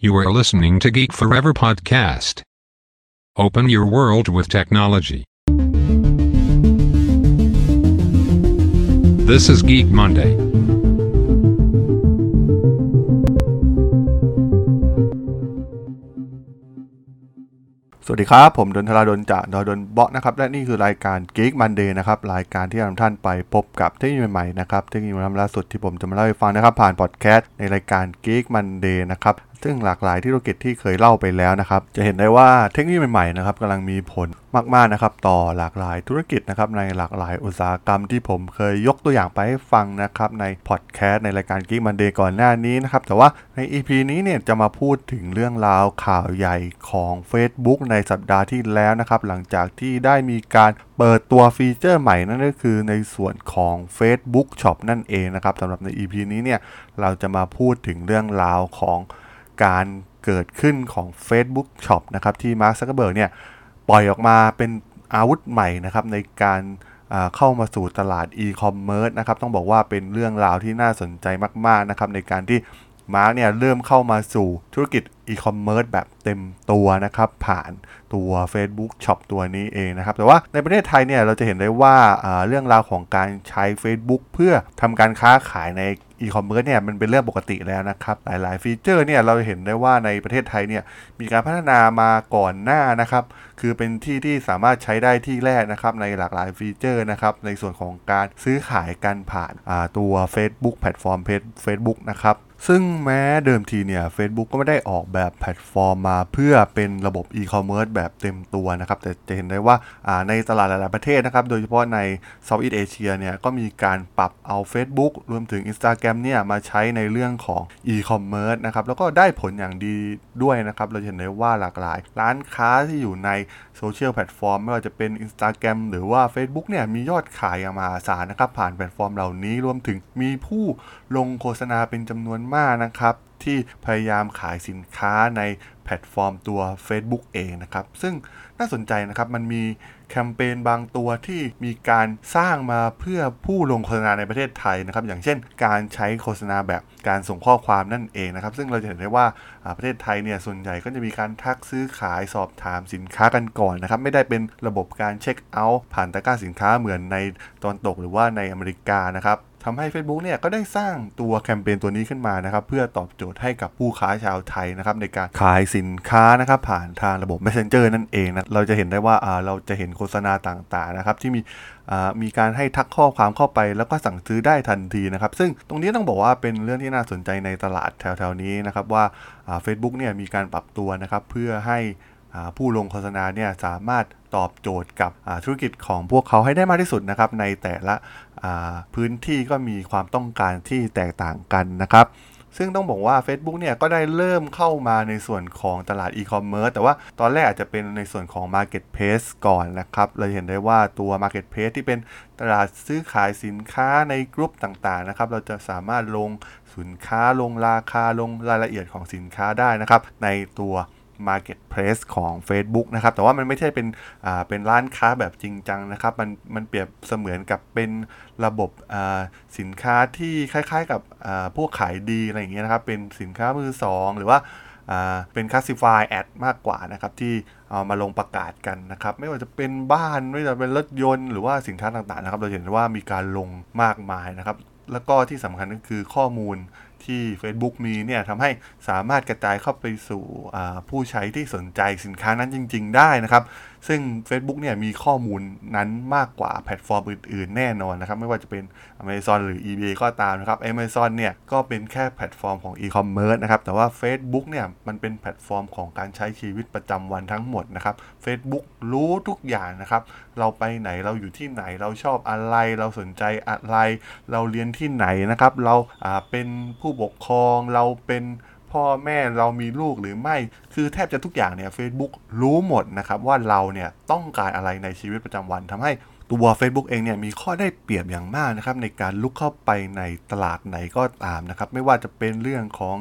You are listening to Geek Forever podcast. Open your world with technology. This is Geek Monday. สวัสดีครับ ผมดนทราดนจากดนดนเบาะนะครับ และนี่คือรายการ Geek Monday นะครับ รายการที่นำท่านไปพบกับเทคโนโลยีใหม่ๆนะครับเทคโนโลยีล่าสุดที่ผมจะมาเล่าให้ฟังนะครับ ผ่านพอดแคสต์ในรายการ Geek Monday นะครับ ซึ่งหลากหลายธุรกิจที่เคยเล่าไปแล้วนะครับ จะเห็นได้ว่าเทคโนโลยีใหม่ๆนะครับกำลังมีผลมากๆนะครับ ต่อหลากหลายธุรกิจนะครับในหลากหลายอุตสาหกรรมที่ผมเคยยกตัวอย่างไปให้ฟังนะครับในพอดแคสต์ในรายการ Geek Monday ก่อนหน้านี้นะครับ แต่ว่าใน EP นี้เนี่ยจะมาพูดถึงเรื่องราวข่าวใหญ่ของ Facebook ในสัปดาห์ที่แล้วนะครับ หลังจากที่ได้มีการเปิดตัวฟีเจอร์ใหม่นั่นก็คือในส่วนของ Facebook Shop นั่นเองนะครับสำหรับใน EP นี้เนี่ยเราจะมาพูดถึงเรื่องราวของ การเกิดขึ้นของ Facebook Shop นะครับที่ Mark Zuckerberg เนี่ยปล่อยออกมาเป็นอาวุธใหม่นะครับในการเข้ามาสู่ตลาด e-commerce นะครับต้องบอกว่าเป็นเรื่องราวที่น่าสนใจมาก ๆ นะครับในการที่ มาร์กเนี่ยเริ่มเข้ามาสู่ธุรกิจ e-commerce แบบเต็มตัวนะครับผ่านตัว Facebook Shop ตัวนี้เองนะครับแต่ว่าในประเทศไทยเนี่ยเราจะเห็นได้ว่าาเรื่องราวของการใช้ Facebook เพื่อทำการค้าขายใน e-commerce เนี่ยมันเป็นเรื่องปกติแล้วนะครับ หลาย ๆ ฟีเจอร์เนี่ยเราเห็นได้ว่าในประเทศไทยเนี่ยมีการพัฒนามาก่อนหน้านะครับ คือเป็นที่ที่สามารถใช้ได้ที่แรกนะครับในหลากหลายฟีเจอร์นะครับในส่วนของการซื้อขายกันผ่านตัว Facebook แพลตฟอร์ม Facebook นะครับ ซึ่งแม้เดิมทีเนี่ย Facebook ก็ไม่ได้ออกแบบแพลตฟอร์มมาเพื่อเป็นระบบ e-commerce แบบเต็มตัวนะครับ แต่จะเห็นได้ว่าในตลาดหลาย ๆ ประเทศนะครับ โดยเฉพาะใน Southeast Asia เนี่ย ก็มีการปรับเอา Facebook รวมถึง Instagram เนี่ยมาใช้ในเรื่องของ e-commerce นะครับ แล้วก็ได้ผลอย่างดีด้วยนะครับ เราเห็นได้ว่าหลากหลาย ร้านค้าที่อยู่ในโซเชียลแพลตฟอร์มไม่ว่าจะเป็น Instagram หรือว่า Facebook เนี่ยมียอดขายอย่างมหาศาลนะครับผ่านแพลตฟอร์มเหล่านี้รวมถึงมีผู้ลงโฆษณาเป็นจำนวนมากนะครับ ที่พยายามขายสินค้าในแพลตฟอร์มตัว Facebook เองนะครับ ซึ่งน่าสนใจนะครับมันมีแคมเปญบางตัวที่มีการสร้างมาเพื่อผู้ลงโฆษณาในประเทศไทยนะครับ อย่างเช่น การใช้โฆษณาแบบการส่งข้อความนั่นเองนะครับ ซึ่งเราจะเห็นได้ว่าประเทศไทยเนี่ยส่วนใหญ่ก็จะมีการทักซื้อขายสอบถามสินค้ากันก่อนนะครับ ไม่ได้เป็นระบบการเช็คเอาท์ผ่านตะกร้าสินค้าเหมือนในตะวันตกหรือว่าในอเมริกานะครับ ทำให้ Facebook เนี่ยก็ได้สร้างตัวแคมเปญตัวนี้ขึ้นมานะครับ เพื่อตอบโจทย์ให้กับผู้ค้าชาวไทยนะครับในการขายสินค้านะครับผ่านทางระบบ Messenger นั่นเองนะเราจะเห็นได้ว่าเราจะเห็นโฆษณาต่างๆนะครับที่มีมีการให้ทักข้อความเข้าไปแล้วก็สั่งซื้อได้ทันทีนะครับ ซึ่งตรงนี้ต้องบอกว่าเป็นเรื่องที่น่าสนใจในตลาดแถวๆนี้นะครับว่าเฟซบุ๊กเนี่ยมีการปรับตัวนะครับเพื่อให้ผู้ลงโฆษณาเนี่ยสามารถ ตอบโจทย์กับธุรกิจของพวกเขาให้ได้มากที่สุดนะครับในแต่ละพื้นที่ก็มีความต้องการที่แตกต่างกันนะครับซึ่งต้องบอกว่า Facebook เนี่ยก็ได้เริ่มเข้ามาในส่วนของตลาดอีคอมเมิร์ซแต่ว่าตอนแรกอาจจะเป็นในส่วนของ Marketplace ก่อนนะครับ เราเห็นได้ว่าตัว Marketplace ที่เป็นตลาดซื้อขายสินค้าในกลุ่มต่างๆนะครับ เราจะสามารถลงสินค้าลงราคาลงรายละเอียดของสินค้าได้นะครับ ในตัว Marketplace ของ Facebook นะครับ แต่ว่ามันไม่ใช่เป็นอ่าเป็นร้านค้าแบบจริงจังนะครับ มันมันเปรียบเสมือนกับเป็นระบบอ่าสินค้าที่คล้ายๆกับอ่าพวกขายดีอะไรอย่างเงี้ยนะครับ เป็นสินค้ามือสองหรือว่าอ่าเป็น classify ad มากกว่านะครับ ที่เอามาลงประกาศกันนะครับ ไม่ว่าจะเป็นบ้านไม่ว่าจะเป็นรถยนต์ หรือว่าสินค้าต่างๆนะครับ เราเห็นว่ามีการลงมากมายนะครับ แล้วก็ที่สำคัญก็คือข้อมูล ที่ Facebook มีเนี่ยทำให้สามารถกระจายเข้าไปสู่ผู้ใช้ที่สนใจสินค้านั้นจริง ๆ ได้นะครับซึ่ง Facebook เนี่ยมีข้อมูลนั้นมากกว่าแพลตฟอร์มอื่นๆ แน่นอนนะครับ ไม่ว่าจะเป็น Amazon หรือ eBay ก็ตามนะครับ Amazon เนี่ยก็เป็นแค่แพลตฟอร์มของ e-commerce นะครับ แต่ว่า Facebook เนี่ยมันเป็นแพลตฟอร์มของการใช้ชีวิตประจำวันทั้งหมดนะครับ Facebook รู้ทุกอย่างนะครับ เราไปไหนเราอยู่ที่ไหนเราชอบอะไร เราสนใจอะไร เราเรียนที่ไหนนะครับ เราเป็นผู้ปกครองเราเป็น พ่อแม่เรามีลูกหรือไม่ คือแทบจะทุกอย่างเนี่ย Facebook รู้หมดนะครับว่าเราเนี่ยต้องการอะไรในชีวิตประจำวันทำให้ตัว Facebook เองเนี่ยมีข้อได้เปรียบอย่างมากนะครับในการลุกเข้าไปในตลาดไหนก็ตามนะครับไม่ว่าจะเป็นเรื่องของ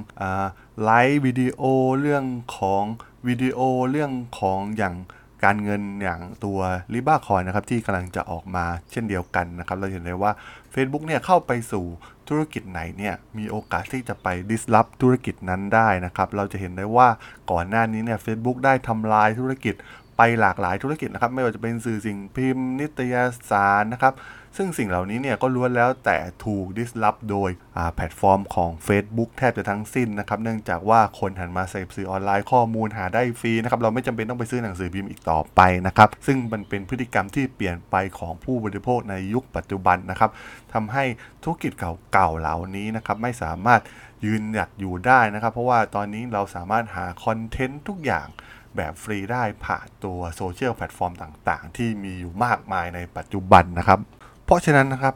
ไลฟ์วิดีโอเรื่องของวิดีโอเรื่องของอย่าง การเงินอย่างตัวริบ้าคอยนะครับที่กำลังจะออกมาเช่นเดียวกันนะครับเราเห็นได้ว่า Facebook เนี่ยเข้าไปสู่ธุรกิจไหนเนี่ยมีโอกาสที่จะไป disrupt ธุรกิจนั้นได้นะครับเราจะเห็นได้ว่าก่อนหน้านี้เนี่ย Facebook ได้ทำลายธุรกิจ ไปหลากหลายธุรกิจนะครับ ไม่ว่าจะเป็นสื่อสิ่งพิมพ์ นิตยสารนะครับ ซึ่งสิ่งเหล่านี้เนี่ยก็ล้วนแล้วแต่ถูก disrupt โดยแพลตฟอร์มของ Facebook แทบจะทั้งสิ้นนะครับ เนื่องจากว่าคนหันมาเสพสื่อออนไลน์ข้อมูลหาได้ฟรีนะครับ เราไม่จำเป็นต้องไปซื้อหนังสือพิมพ์อีกต่อไปนะครับ ซึ่งมันเป็นพฤติกรรมที่เปลี่ยนไปของผู้บริโภคในยุคปัจจุบันนะครับทำให้ธุรกิจเก่าๆเหล่านี้นะครับไม่สามารถยืนหยัดอยู่ได้นะครับ เพราะว่าตอนนี้เราสามารถหาคอนเทนต์ทุกอย่าง แบบฟรีได้ผ่านตัวโซเชียลแพลตฟอร์มต่างๆ ที่มีอยู่มากมายในปัจจุบันนะครับ เพราะฉะนั้นนะครับ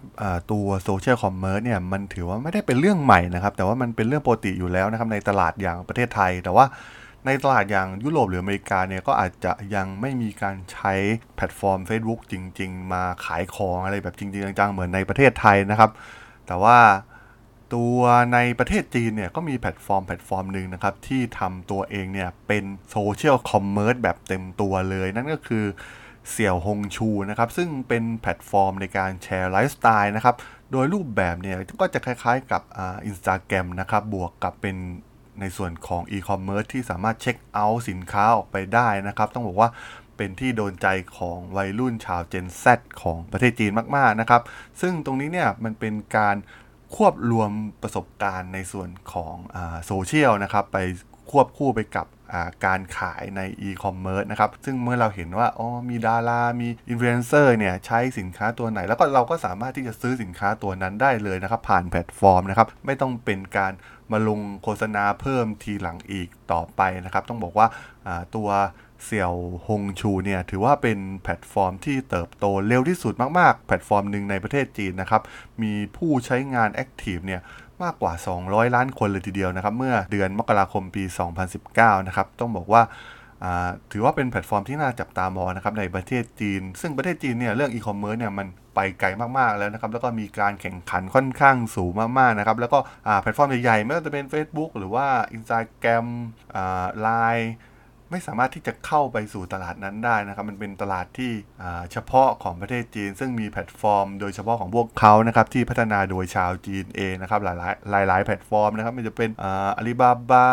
ตัว social commerce เนี่ยมันถือว่าไม่ได้เป็นเรื่องใหม่นะครับ แต่ว่ามันเป็นเรื่องปกติอยู่แล้วนะครับในตลาดอย่างประเทศไทย แต่ว่าในตลาดอย่างยุโรปหรืออเมริกาเนี่ยก็อาจจะยังไม่มีการใช้แพลตฟอร์ม Facebook จริง ๆ มาขายของอะไรแบบจริง ๆ จังๆ เหมือนในประเทศไทยนะครับ แต่ว่า ตัวในประเทศจีนเนี่ยก็มีแพลตฟอร์มแพลตฟอร์มหนึ่งนะครับ ที่ทำตัวเองเนี่ยเป็น social commerce แบบเต็มตัวเลย นั่นก็คือเสี่ยวหงชูนะครับ ซึ่งเป็นแพลตฟอร์มในการแชร์ไลฟ์สไตล์นะครับ โดยรูปแบบเนี่ยก็จะคล้ายๆกับอ่าอินสตาแกรมนะครับ บวกกับเป็นในส่วนของอีคอมเมิร์ซที่สามารถเช็คเอาท์สินค้าออกไปได้นะครับ ต้องบอกว่าเป็นที่โดนใจของวัยรุ่นชาว Gen Z ของประเทศจีนมาก ๆ นะครับ ซึ่งตรงนี้เนี่ยมันเป็นการ ควบรวมประสบการณ์ในส่วนของโซเชียลนะครับ ไปควบคู่ไปกับการขายในอีคอมเมิร์ซนะครับ ซึ่งเมื่อเราเห็นว่า อ๋อ มีดารา มีอินฟลูเอนเซอร์เนี่ย ใช้สินค้าตัวไหน แล้วก็เราก็สามารถที่จะซื้อสินค้าตัวนั้นได้เลยนะครับ ผ่านแพลตฟอร์มนะครับ ไม่ต้องเป็นการมาลงโฆษณาเพิ่มทีหลังอีกต่อไปนะครับ ต้องบอกว่าตัว เสี่ยวฮงชูเนี่ยถือว่าเป็นแพลตฟอร์มที่เติบโตเร็วที่สุดมากๆ แพลตฟอร์มหนึ่งในประเทศจีนนะครับ มีผู้ใช้งาน active เนี่ยมากกว่า 200 ล้านคนเลยทีเดียวนะครับ เมื่อเดือนมกราคมปี 2019 นะครับ ต้องบอกว่าถือว่าเป็นแพลตฟอร์มที่น่าจับตามองนะครับในประเทศจีน ซึ่งประเทศจีนเนี่ยเรื่องอีคอมเมิร์ซเนี่ยมันไปไกลมากๆแล้วนะครับ แล้วก็มีการแข่งขันค่อนข้างสูงมากๆนะครับ แล้วก็แพลตฟอร์มใหญ่ๆไม่ว่าจะเป็น Facebook หรือว่า Instagram LINE ไม่สามารถที่จะเข้าไปสู่ตลาดนั้นได้นะครับ มันเป็นตลาดที่เฉพาะของประเทศจีน ซึ่งมีแพลตฟอร์ม โดยเฉพาะของพวกเขานะครับที่พัฒนาโดยชาวจีนเองนะครับหลายหลายหลายแพลตฟอร์มนะครับมันจะเป็นอาลีบาบา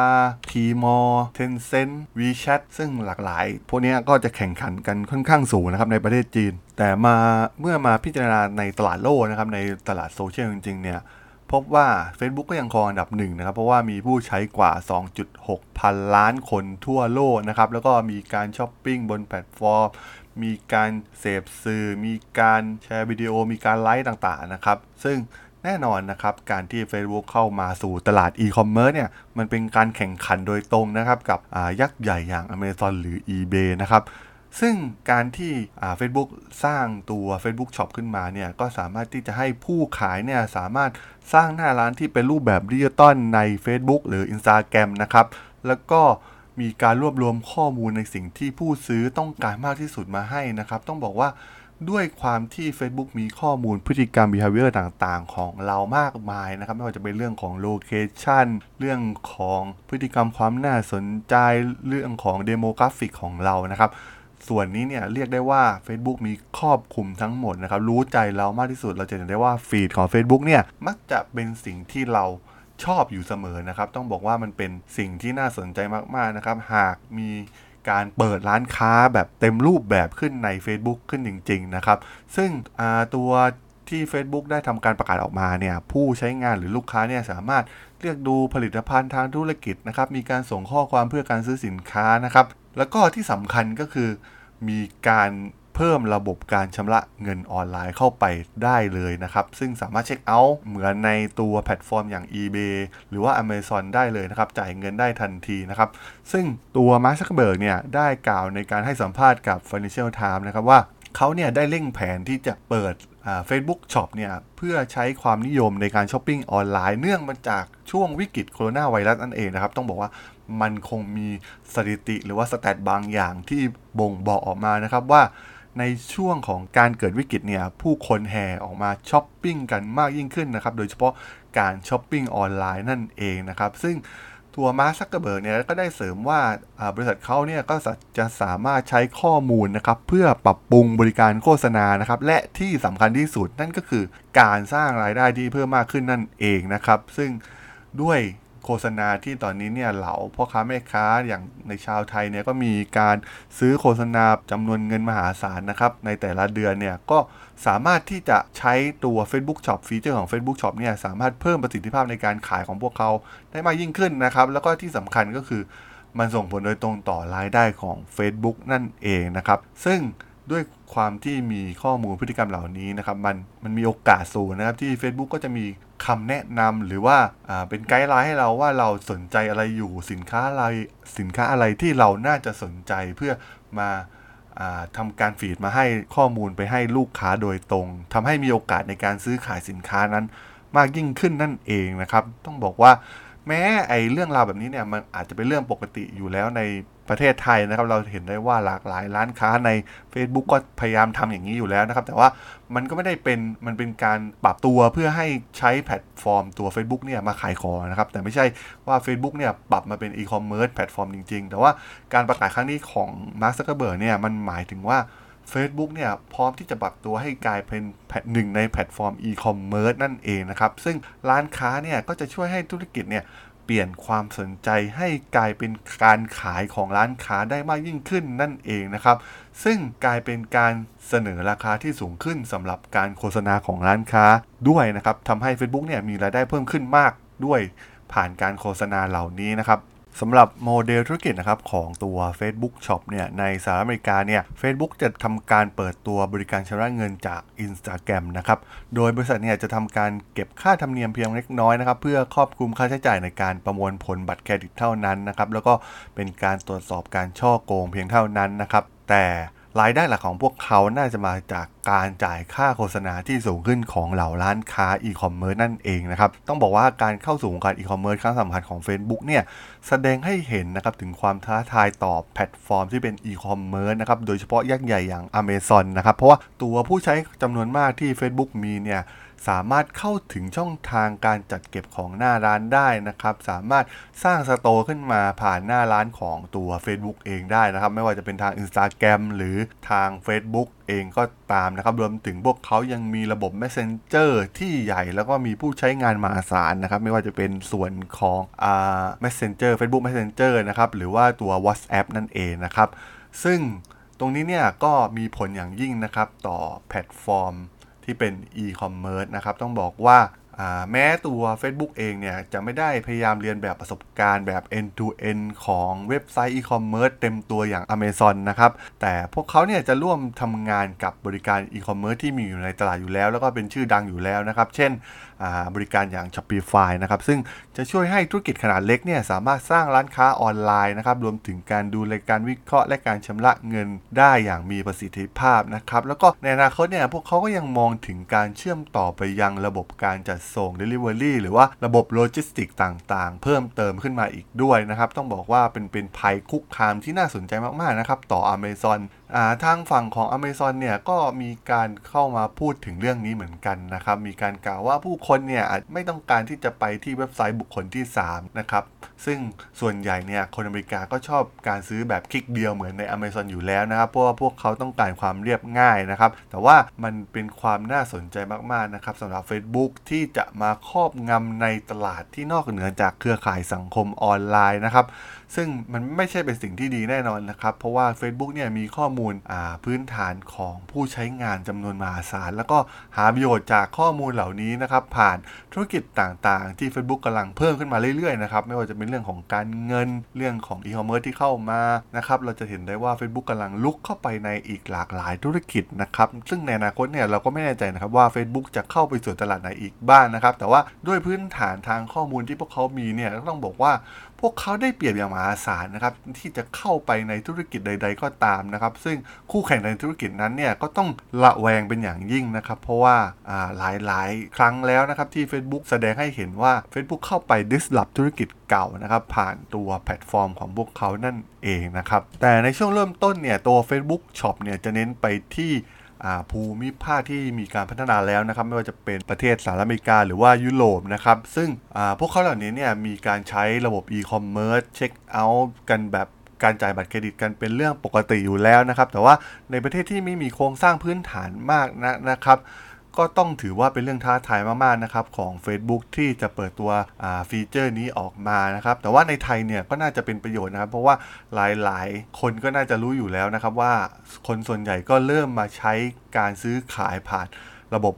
ทีมอลล์ Tencent WeChat ซึ่งหลากหลาย พวกนี้ก็จะแข่งขันกันค่อนข้างสูงนะครับในประเทศจีน แต่มาเมื่อมาพิจารณาในตลาดโลกนะครับในตลาดโซเชียลจริงๆเนี่ย พบว่า Facebook ก็ยังครองอันดับหนึ่งนะครับ เพราะว่ามีผู้ใช้กว่า 2.6 พันล้านคนทั่วโลกนะครับ แล้วก็มีการช้อปปิ้งบนแพลตฟอร์ม มีการเสพสื่อ มีการแชร์วิดีโอ มีการไลฟ์ต่างๆนะครับ ซึ่งแน่นอนนะครับ การที่ Facebook เข้ามาสู่ตลาดอีคอมเมิร์ซเนี่ย มันเป็นการแข่งขันโดยตรงนะครับ กับยักษ์ใหญ่อย่าง Amazon หรือ eBay นะครับ ซึ่งการที่เฟซบุ๊กสร้างตัว Facebook Shop ขึ้นมาเนี่ยก็สามารถที่จะให้ผู้ขายเนี่ยสามารถสร้างหน้าร้านที่เป็นรูปแบบดิจิตอลใน Facebook หรือ Instagram นะครับ แล้วก็มีการรวบรวมข้อมูลในสิ่งที่ผู้ซื้อต้องการมากที่สุดมาให้นะครับ ต้องบอกว่าด้วยความที่ Facebook มีข้อมูลพฤติกรรม behavior ต่างๆ ของเรามากมายนะครับ ไม่ว่าจะเป็นเรื่องของ location เรื่องของพฤติกรรมความน่าสนใจเรื่องของ demographic ของเรานะครับ ส่วนนี้เนี่ยเรียกได้ว่า Facebook มีครอบคลุมทั้งหมดนะครับ รู้ใจเรามากที่สุดเราจะเห็นได้ว่าฟีดของ Facebook เนี่ยมักจะเป็นสิ่งที่เราชอบอยู่เสมอนะครับ ต้องบอกว่ามันเป็นสิ่งที่น่าสนใจมากๆนะครับ หากมีการเปิดร้านค้าแบบเต็มรูปแบบขึ้นใน Facebook ขึ้นจริง ๆ นะครับ ซึ่งตัวที่ Facebook ได้ทำการประกาศออกมาเนี่ยผู้ใช้งานหรือลูกค้าเนี่ยสามารถเลือกดูผลิตภัณฑ์ทางธุรกิจนะครับ มีการส่งข้อความเพื่อการซื้อสินค้านะครับ แล้วก็ที่สำคัญก็คือ มีการเพิ่มระบบการชำระเงินออนไลน์เข้าไปได้เลยนะครับ ซึ่งสามารถเช็คเอาท์เหมือนในตัวแพลตฟอร์มอย่าง eBay หรือว่า Amazon ได้เลยนะครับ จ่ายเงินได้ทันทีนะครับ ซึ่งตัวมาร์คซักเกอร์เบิร์กเนี่ยได้กล่าวในการให้สัมภาษณ์กับ Financial Times นะครับว่าเขาเนี่ยได้เร่งแผนที่จะเปิด Facebook Shop เนี่ยเพื่อใช้ความนิยมในการช้อปปิ้งออนไลน์เนื่องมาจากช่วงวิกฤตโคโรนาไวรัสนั่นเองนะครับ ต้องบอกว่า มันคงมีสถิติหรือว่า stat บางอย่างที่บ่งบอกออกมานะครับว่าในช่วงของการเกิดวิกฤตเนี่ยผู้คนแห่ออกมาช้อปปิ้งกันมากยิ่งขึ้นนะครับ โดยเฉพาะการช้อปปิ้งออนไลน์นั่นเองนะครับ ซึ่งตัวมาร์คซักเกอร์เบิร์กเนี่ยก็ได้เสริมว่าบริษัทเขาเนี่ยก็จะสามารถใช้ข้อมูลนะครับเพื่อปรับปรุงบริการโฆษณานะครับ และที่สำคัญที่สุดนั่นก็คือการสร้างรายได้ที่เพิ่มมากขึ้นนั่นเองนะครับ ซึ่งด้วย โฆษณาที่ตอนนี้เนี่ยเหล่าพ่อค้าแม่ค้าอย่างในชาวไทยเนี่ยก็มีการซื้อโฆษณาจำนวนเงินมหาศาลนะครับ ในแต่ละเดือนเนี่ยก็สามารถที่จะใช้ตัว Facebook Shop ฟีเจอร์ของ Facebook Shop เนี่ยสามารถเพิ่มประสิทธิภาพในการขายของพวกเขาได้มากยิ่งขึ้นนะครับ แล้วก็ที่สำคัญก็คือมันส่งผลโดยตรงต่อรายได้ของ Facebook นั่นเองนะครับ ซึ่ง ด้วยความที่มีข้อมูลพฤติกรรมเหล่านี้นะครับมันมันมีโอกาสสูงนะครับที่ Facebook ก็จะมีคำแนะนำหรือว่าเป็นไกด์ไลน์ให้เราว่าเราสนใจอะไรอยู่สินค้าอะไรสินค้าอะไรที่เราน่าจะสนใจเพื่อมาทำการฟีดมาให้ข้อมูลไปให้ลูกค้าโดยตรงทำให้มีโอกาสในการซื้อขายสินค้านั้นมากยิ่งขึ้นนั่นเองนะครับ ต้องบอกว่า แม้ไอเรื่องราวแบบนี้เนี่ยมันอาจจะเป็นเรื่องปกติอยู่แล้วในประเทศไทยนะครับ เราเห็นได้ว่าหลากหลายร้านค้าใน Facebook ก็พยายามทำอย่างนี้อยู่แล้วนะครับ แต่ว่ามันก็ไม่ได้เป็นมันเป็นการปรับตัวเพื่อให้ใช้แพลตฟอร์มตัว Facebook เนี่ยมาขายของนะครับ แต่ไม่ใช่ว่า Facebook เนี่ยปรับมาเป็นอีคอมเมิร์ซแพลตฟอร์มจริง ๆ แต่ว่าการประกาศครั้งนี้ของมาร์คซักเกอร์เบิร์กเนี่ยมันหมายถึงว่า Facebook เนี่ยพร้อมที่จะปรับตัวให้กลายเป็นหนึ่งในแพลตฟอร์มอีคอมเมิร์ซนั่นเองนะครับ ซึ่งร้านค้าเนี่ยก็จะช่วยให้ธุรกิจเนี่ยเปลี่ยนความสนใจให้กลายเป็นการขายของร้านค้าได้มากยิ่งขึ้นนั่นเองนะครับ ซึ่งกลายเป็นการเสนอราคาที่สูงขึ้นสำหรับการโฆษณาของร้านค้าด้วยนะครับทำให้ Facebook เนี่ยมีรายได้เพิ่มขึ้นมากด้วยผ่านการโฆษณาเหล่านี้นะครับ สำหรับโมเดลธุรกิจนะครับของตัว Facebook Shop เนี่ยในสหรัฐอเมริกาเนี่ย Facebook จะทำการเปิดตัวบริการชำระเงินจาก Instagram นะครับ โดยบริษัทเนี่ยจะทำการเก็บค่าธรรมเนียมเพียงเล็กน้อยนะครับ เพื่อครอบคลุมค่าใช้จ่ายในการประมวลผลบัตรเครดิตเท่านั้นนะครับ แล้วก็เป็นการตรวจสอบการช่อโกงเพียงเท่านั้นนะครับ แต่ รายได้หลักของพวกเขาน่าจะมาจากการจ่ายค่าโฆษณาที่สูงขึ้นของเหล่าร้านค้าอีคอมเมิร์ซนั่นเองนะครับ ต้องบอกว่าการเข้าสู่วงการอีคอมเมิร์ซครั้งสำคัญของ Facebook เนี่ย แสดงให้เห็นนะครับถึงความท้าทายต่อแพลตฟอร์มที่เป็นอีคอมเมิร์ซนะครับ โดยเฉพาะยักษ์ใหญ่อย่าง Amazon นะครับ เพราะว่าตัวผู้ใช้จำนวนมากที่ Facebook มีเนี่ย สามารถเข้าถึงช่องทางการจัดเก็บของหน้าร้านได้นะครับ สามารถสร้างสโตร์ขึ้นมาผ่านหน้าร้านของตัว Facebook เองได้นะครับ ไม่ว่าจะเป็นทาง Instagram หรือทาง Facebook เองก็ตามนะครับ รวมถึงพวกเขายังมีระบบ Messenger ที่ใหญ่แล้วก็มีผู้ใช้งานมหาศาลนะครับ ไม่ว่าจะเป็นส่วนของอ่า Messenger Facebook Messenger นะครับหรือว่าตัว WhatsApp นั่นเองนะครับ ซึ่งตรงนี้เนี่ยก็มีผลอย่างยิ่งนะครับต่อแพลตฟอร์ม ที่เป็น e-commerce นะครับ ต้องบอกว่า แม้ตัว Facebook เองเนี่ยจะไม่ได้พยายามเลียนแบบประสบการณ์แบบ end to end ของเว็บไซต์ e-commerce เต็มตัวอย่าง Amazon นะครับ แต่พวกเขาเนี่ยจะร่วมทำงานกับบริการ e-commerce ที่มีอยู่ในตลาดอยู่แล้ว แล้วก็เป็นชื่อดังอยู่แล้วนะครับ เช่นบริการอย่าง Shopify นะครับ ซึ่งจะช่วยให้ธุรกิจขนาดเล็กเนี่ยสามารถสร้างร้านค้าออนไลน์นะครับ รวมถึงการดูรายการวิเคราะห์ และการชำระเงินได้อย่างมีประสิทธิภาพนะครับ แล้วก็ในอนาคตเนี่ยพวกเขาก็ยังมองถึงการเชื่อมต่อไปยังระบบการจัดส่ง Delivery หรือว่าระบบโลจิสติกต่างๆ เพิ่มเติมขึ้นมาอีกด้วยนะครับ ต้องบอกว่าเป็นเป็นภัยคุกคามที่น่าสนใจมากๆนะครับ ต่อ Amazon ทางฝั่งของ Amazon เนี่ยก็มีการเข้ามาพูดถึงเรื่องนี้เหมือนกันนะครับ มีการกล่าวว่าผู้คนเนี่ยไม่ต้องการที่จะไปที่เว็บไซต์บุคคลที่ 3 นะครับ ซึ่งส่วนใหญ่เนี่ยคนอเมริกาก็ชอบการซื้อแบบคลิกเดียวเหมือนใน Amazon อยู่แล้วนะครับ เพราะว่าพวกเขาต้องการความเรียบง่ายนะครับ แต่ว่ามันเป็นความน่าสนใจมากๆนะครับสำหรับ Facebook ที่จะมาครอบงำในตลาดที่นอกเหนือจากเครือข่ายสังคมออนไลน์นะครับ ซึ่งมันไม่ใช่เป็นสิ่งที่ดีแน่นอนนะครับ เพราะว่า Facebook เนี่ยมีข้อมูลพื้นฐานของผู้ใช้งานจำนวนมหาศาล แล้วก็หาประโยชน์จากข้อมูลเหล่านี้นะครับ ผ่านธุรกิจต่างๆ ที่ Facebook กำลังเพิ่มขึ้นมาเรื่อยๆนะครับไม่ว่าจะเป็นเรื่องของการเงินเรื่องของอีคอมเมิร์ซที่เข้ามานะครับเราจะเห็นได้ว่า Facebook กำลังลุกเข้าไปในอีกหลากหลายธุรกิจนะครับซึ่งในอนาคตเนี่ยเราก็ไม่แน่ใจนะครับว่า Facebook จะเข้าไปสู่ตลาดไหนอีกบ้างนนะครับแต่ว่าด้วยพื้นฐานทางข้อมูลที่พวกเขามีเนี่ยต้องบอกว่า พวกเขาได้เปรียบอย่างมหาศาลนะครับที่จะเข้าไปในธุรกิจใด ๆ ก็ตามนะครับ ซึ่งคู่แข่งในธุรกิจนั้นเนี่ยก็ต้องระแวงเป็นอย่างยิ่งนะครับ เพราะว่าหลายๆ ครั้งแล้วนะครับที่ Facebook แสดงให้เห็นว่า Facebook เข้าไป disrupt ธุรกิจเก่านะครับผ่านตัวแพลตฟอร์มของพวกเขานั่นเองนะครับแต่ในช่วงเริ่มต้นเนี่ยตัว Facebook Shop เนี่ยจะเน้นไปที่ ภูมิภาคที่มีการพัฒนาแล้วนะครับไม่ว่าจะเป็นประเทศสหรัฐอเมริกาหรือว่ายุโรปนะครับซึ่งอาพวกเขาเหล่านี้เนี่ยมีการใช้ระบบอีคอมเมิร์ซเช็คเอาท์กันแบบการจ่ายบัตรเครดิตกันเป็นเรื่องปกติอยู่แล้วนะครับ แต่ว่าในประเทศที่ไม่มีโครงสร้างพื้นฐานมากนะนะครับ ก็ต้องถือว่าเป็นเรื่องท้าทายมากๆนะครับของ Facebook ที่จะเปิดตัวฟีเจอร์นี้ออกมานะครับแต่ว่าในไทยเนี่ยก็น่าจะเป็นประโยชน์นะครับ เพราะว่าหลายๆ คนก็น่าจะรู้อยู่แล้วนะครับว่าคนส่วนใหญ่ก็เริ่มมาใช้การซื้อขายผ่านระบบ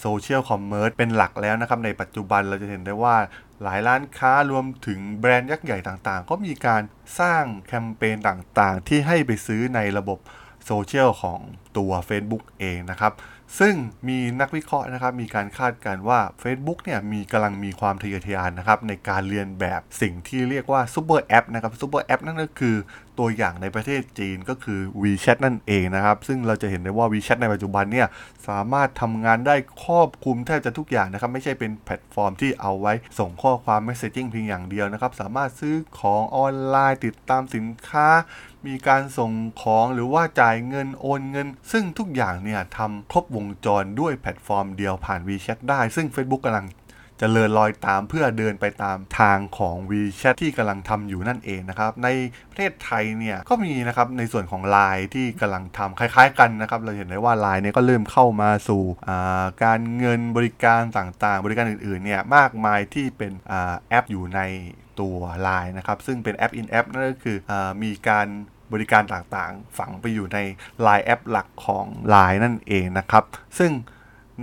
social commerce เป็นหลักแล้วนะครับ ในปัจจุบันเราจะเห็นได้ว่าหลายร้านค้ารวมถึงแบรนด์ยักษ์ใหญ่ต่างๆ ก็มีการสร้างแคมเปญต่างๆ ที่ให้ไปซื้อในระบบโซเชียลของตัว Facebook เองนะครับ ซึ่งมีนักวิเคราะห์นะครับมีการคาดการณ์ว่า Facebook เนี่ยมีกำลังมีความทะเยอทะยานนะครับในการเลียนแบบสิ่งที่เรียกว่าซูเปอร์แอปนะครับซูเปอร์แอปนั่นก็คือ ตัวอย่างในประเทศจีนก็คือ WeChat นั่นเองนะครับ ซึ่งเราจะเห็นได้ว่า WeChat ในปัจจุบันเนี่ยสามารถทำงานได้ครอบคลุมแทบจะทุกอย่างนะครับ ไม่ใช่เป็นแพลตฟอร์มที่เอาไว้ส่งข้อความ Messaging เพียงอย่างเดียวนะครับ สามารถซื้อของออนไลน์ติดตามสินค้า มีการส่งของหรือว่าจ่ายเงินโอนเงิน ซึ่งทุกอย่างเนี่ยทำครบวงจรด้วยแพลตฟอร์มเดียวผ่าน WeChat ได้ ซึ่ง Facebook กำลัง เจริญรอยตามเพื่อเดินไปตามทางของ WeChat ที่กำลังทำอยู่นั่นเองนะครับ ในประเทศไทยเนี่ยก็มีนะครับในส่วนของ Line ที่กำลังทำคล้าย ๆ กันนะครับ เราเห็นได้ว่า Line เนี่ยก็เริ่มเข้ามาสู่การเงินบริการต่างๆ บริการอื่นๆเนี่ยมากมายที่เป็นแอปอยู่ในตัว Line นะครับ ซึ่งเป็นแอป in app นั่นก็คืออมีการบริการต่างๆ ฝังไปอยู่ใน Line แอปหลักของ Line นั่นเองนะครับ ซึ่ง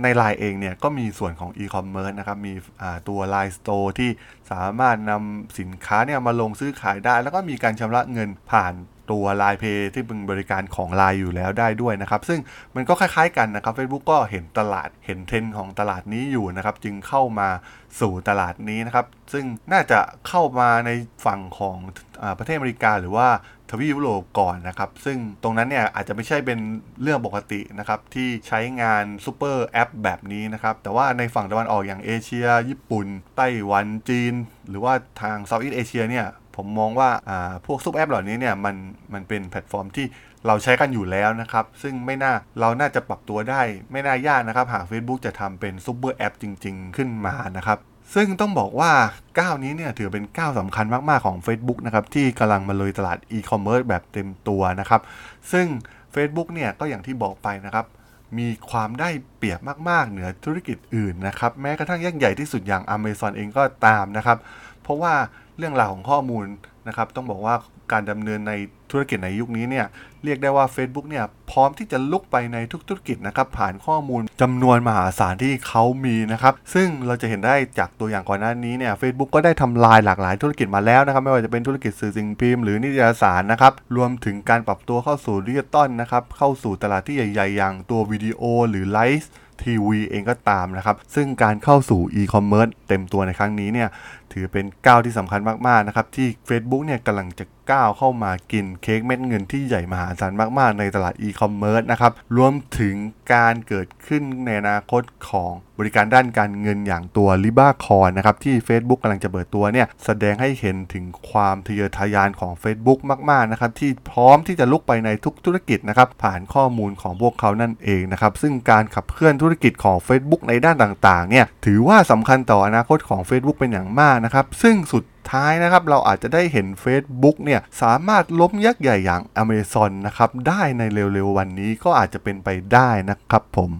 ใน Line เองเนี่ยก็มีส่วนของ e-commerce นะครับ มีตัว Line Store ที่ สามารถนำสินค้าเนี่ยมาลงซื้อขายได้ แล้วก็มีการชำระเงินผ่านตัว Line Pay ที่เป็นบริการของ Line อยู่แล้วได้ด้วยนะครับ ซึ่งมันก็คล้ายๆกันนะครับ Facebook ก็เห็นตลาดเห็นเทรนด์ของตลาดนี้อยู่นะครับ จึงเข้ามาสู่ตลาดนี้นะครับ ซึ่งน่าจะเข้ามาในฝั่งของประเทศอเมริกาหรือว่าทวีปยุโรปก่อนนะครับ ซึ่งตรงนั้นเนี่ยอาจจะไม่ใช่เป็นเรื่องปกตินะครับ ที่ใช้งานซูเปอร์แอปแบบนี้นะครับ แต่ว่าในฝั่งตะวันออกอย่างเอเชีย ญี่ปุ่น ไต้หวันจีนหรือว่าทาง Southeast Asia เนี่ยผมมองว่าพวกซูเปอร์แอปเหล่านี้เนี่ยมันมันเป็นแพลตฟอร์มที่เราใช้กันอยู่แล้วนะครับ ซึ่งไม่น่าเราน่าจะปรับตัวได้ ไม่น่ายากนะครับ หาก Facebook จะทำเป็นซูเปอร์แอปจริง ๆ ขึ้นมานะครับ ซึ่งต้องบอกว่าก้าวนี้เนี่ยถือเป็นก้าวสำคัญมาก ๆ ของ Facebook นะครับ ที่กำลังมาลุยตลาดอีคอมเมิร์ซแบบเต็มตัวนะครับ ซึ่ง Facebook เนี่ยก็อย่างที่บอกไปนะครับ มีความได้เปรียบมาก ๆ เหนือธุรกิจอื่นนะครับ แม้กระทั่งยักษ์ใหญ่ที่สุดอย่าง Amazon เองก็ตามนะครับ เพราะว่าเรื่องราวของข้อมูลนะครับ ต้องบอกว่า การดำเนินในธุรกิจในยุคนี้เนี่ยเรียกได้ว่า Facebook เนี่ยพร้อมที่จะรุกไปในทุกธุรกิจนะครับผ่านข้อมูลจำนวนมหาศาลที่เขามีนะครับซึ่งเราจะเห็นได้จากตัวอย่างก่อนหน้านี้เนี่ยเฟซบุ๊กก็ได้ทำลายหลากหลายธุรกิจมาแล้วนะครับไม่ว่าจะเป็นธุรกิจสื่อสิ่งพิมพ์หรือนิตยสารนะครับรวมถึงการปรับตัวเข้าสู่ดิจิตอลนะครับเข้าสู่ตลาดที่ใหญ่ ๆ อย่างตัววิดีโอหรือ Live TV เองก็ตามนะครับซึ่งการเข้าสู่อีคอมเมิร์ซเต็มตัวในครั้งนี้เนี่ย ถือเป็นก้าวที่สำคัญมากๆนะครับที่ Facebook เนี่ยกำลังจะก้าวเข้ามากินเค้กเม็ดเงินที่ใหญ่มหาศาลมากๆ ในตลาดอีคอมเมิร์ซนะครับรวมถึงการเกิดขึ้นในอนาคตของบริการด้านการเงินอย่างตัว l i b a c o i n นะครับที่ Facebook กำลังจะเปิดตัวเนี่ยแสดงให้เห็นถึงความทะเยอทะยานของ Facebook มากๆนะครับที่พร้อมที่จะลุกไปในทุกธุรกิจนะครับผ่านข้อมูลของพวกเขานั่นเองนะครับซึ่งการขับเคลื่อนธุรกิจของ Facebook ในด้านต่างๆเนี่ยถือว่าสำคัญต่ออนาคตของ Facebook เป็นอย่างมากนะครับ ซึ่งสุดท้ายนะครับเราอาจจะได้เห็น Facebook เนี่ยสามารถล้มยักษ์ใหญ่อย่าง Amazon นะครับได้ในเร็วๆวันนี้ก็อาจจะเป็นไปได้นะครับผม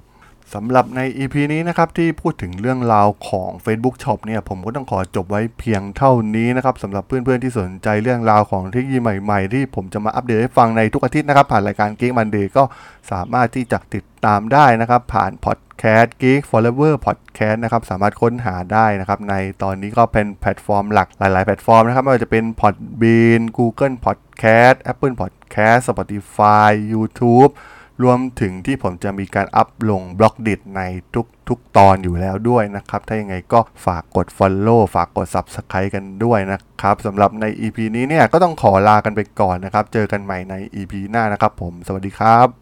สำหรับใน EP นี้นะครับที่พูดถึงเรื่องราวของ Facebook Shop เนี่ยผมก็ต้องขอจบไว้เพียงเท่านี้นะครับสำหรับเพื่อนๆที่สนใจเรื่องราวของเทคโนโลยีใหม่ๆ ที่ผมจะมาอัปเดตให้ฟังในทุกอาทิตย์นะครับ ผ่านรายการ Geek Monday ก็สามารถที่จะติดตามได้นะครับ ผ่านพอดแคสต์ Geek Forever Podcast นะครับสามารถค้นหาได้นะครับในตอนนี้ก็เป็นแพลตฟอร์มหลักหลาย ๆ แพลตฟอร์มนะครับไม่ว่าจะเป็น Podbean Google Podcast Apple Podcast Spotify YouTube รวมถึงที่ผมจะมีการอัพลง Blockdit ในทุกทุกตอนอยู่แล้วด้วยนะครับ ถ้ายังไงก็ฝากกด Follow ฝากกด Subscribe กันด้วยนะครับสำหรับใน EP นี้เนี่ยก็ต้องขอลากันไปก่อนนะครับ เจอกันใหม่ใน EP หน้านะครับผม สวัสดีครับ